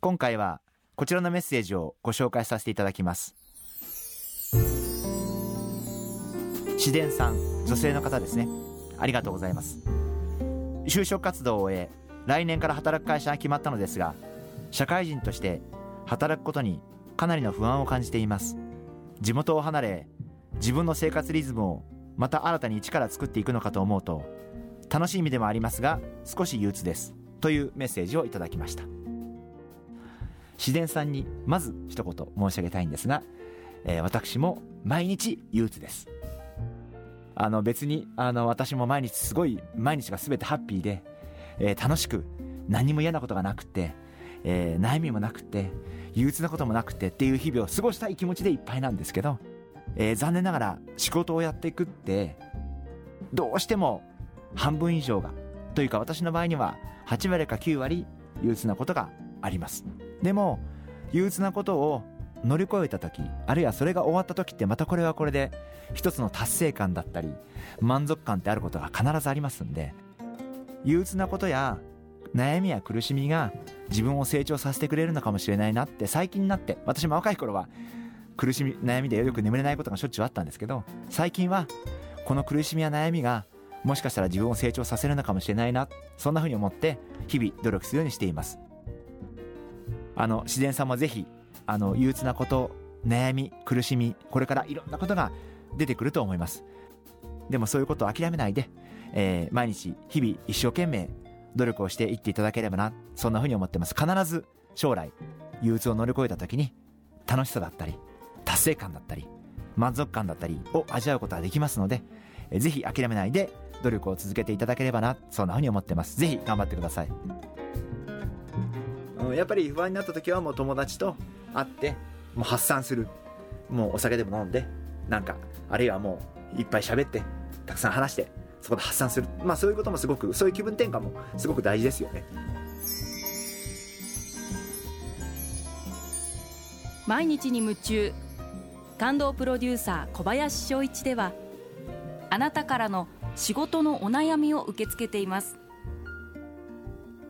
今回はこちらのメッセージをご紹介させていただきます。自伝さん女性の方ですね。ありがとうございます。就職活動を終え来年から働く会社が決まったのですが社会人として働くことにかなりの不安を感じています。地元を離れ自分の生活リズムをまた新たに一から作っていくのかと思うと楽しい意味でもありますが少し憂鬱です。というメッセージをいただきました。自然さんにまず一言申し上げたいんですが、えー、私も毎日憂鬱です。あの別にあの私も毎日すごい毎日が全てハッピーで、えー、楽しく何も嫌なことがなくて、えー、悩みもなくて憂鬱なこともなくてっていう日々を過ごしたい気持ちでいっぱいなんですけど、えー、残念ながら仕事をやっていくってどうしても半分以上がというか私の場合には8割か9割憂鬱なことがあります。でも憂鬱なことを乗り越えた時あるいはそれが終わった時ってまたこれはこれで一つの達成感だったり満足感ってあることが必ずありますんで憂鬱なことや悩みや苦しみが自分を成長させてくれるのかもしれないなって最近になって私も若い頃は苦しみ悩みでよく眠れないことがしょっちゅうあったんですけど最近はこの苦しみや悩みがもしかしたら自分を成長させるのかもしれないなそんなふうに思って日々努力するようにしています。あの自然さんもぜひあの憂鬱なこと悩み苦しみこれからいろんなことが出てくると思います。でもそういうことを諦めないで、えー、毎日日々一生懸命努力をしていっていただければなそんなふうに思ってます。必ず将来憂鬱を乗り越えた時に楽しさだったり達成感だったり満足感だったりを味わうことができますので、えー、ぜひ諦めないで努力を続けていただければなそんなふうに思ってます。ぜひ頑張ってください、うん、やっぱり不安になった時はもう友達と会ってもう発散する。もうお酒でも飲んでなんかあるいはもういっぱい喋ってたくさん話してそこで発散する。まあそういうこともすごくそういう気分転換もすごく大事ですよね。毎日に夢中。感動プロデューサー小林翔一ではあなたからの仕事のお悩みを受け付けています。